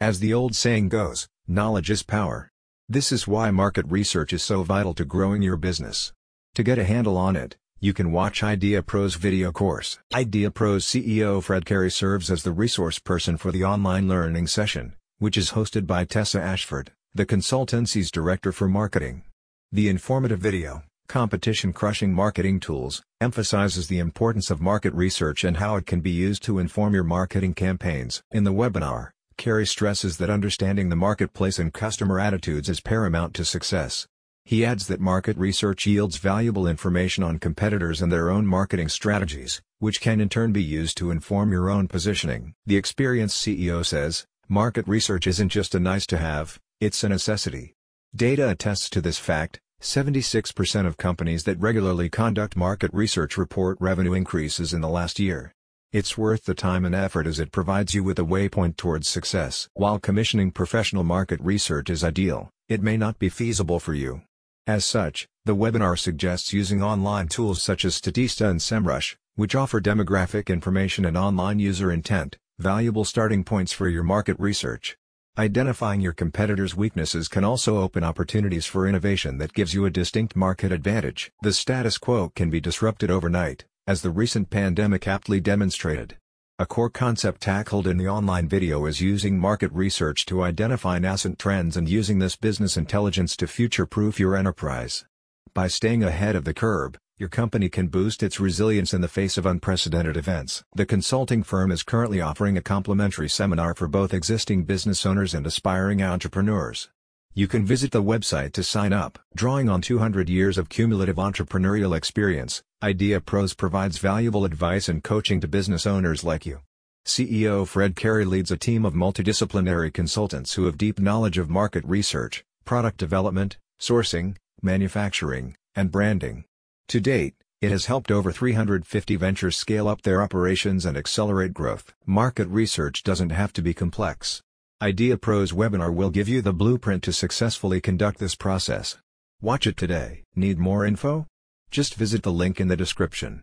As the old saying goes, knowledge is power. This is why market research is so vital to growing your business. To get a handle on it, you can watch Idea Pro's video course. Idea Pro's CEO Fred Carey serves as the resource person for the online learning session, which is hosted by Tessa Ashford, the consultancy's director for marketing. The informative video, Competition Crushing Marketing Tools, emphasizes the importance of market research and how it can be used to inform your marketing campaigns. In the webinar, Carey stresses that understanding the marketplace and customer attitudes is paramount to success. He adds that market research yields valuable information on competitors and their own marketing strategies, which can in turn be used to inform your own positioning. The experienced CEO says, market research isn't just a nice to have, it's a necessity. Data attests to this fact, 76% of companies that regularly conduct market research report revenue increases in the last year. It's worth the time and effort as it provides you with a waypoint towards success. While commissioning professional market research is ideal, it may not be feasible for you. As such, the webinar suggests using online tools such as Statista and SEMrush, which offer demographic information and online user intent, valuable starting points for your market research. Identifying your competitors' weaknesses can also open opportunities for innovation that gives you a distinct market advantage. The status quo can be disrupted overnight, as the recent pandemic aptly demonstrated. A core concept tackled in the online video is using market research to identify nascent trends and using this business intelligence to future-proof your enterprise. By staying ahead of the curve, your company can boost its resilience in the face of unprecedented events. The consulting firm is currently offering a complimentary seminar for both existing business owners and aspiring entrepreneurs. You can visit the website to sign up. Drawing on 200 years of cumulative entrepreneurial experience, Idea Pros provides valuable advice and coaching to business owners like you. CEO Fred Carey leads a team of multidisciplinary consultants who have deep knowledge of market research, product development, sourcing, manufacturing, and branding. To date, it has helped over 350 ventures scale up their operations and accelerate growth. Market research doesn't have to be complex. IdeaPro's webinar will give you the blueprint to successfully conduct this process. Watch it today. Need more info? Just visit the link in the description.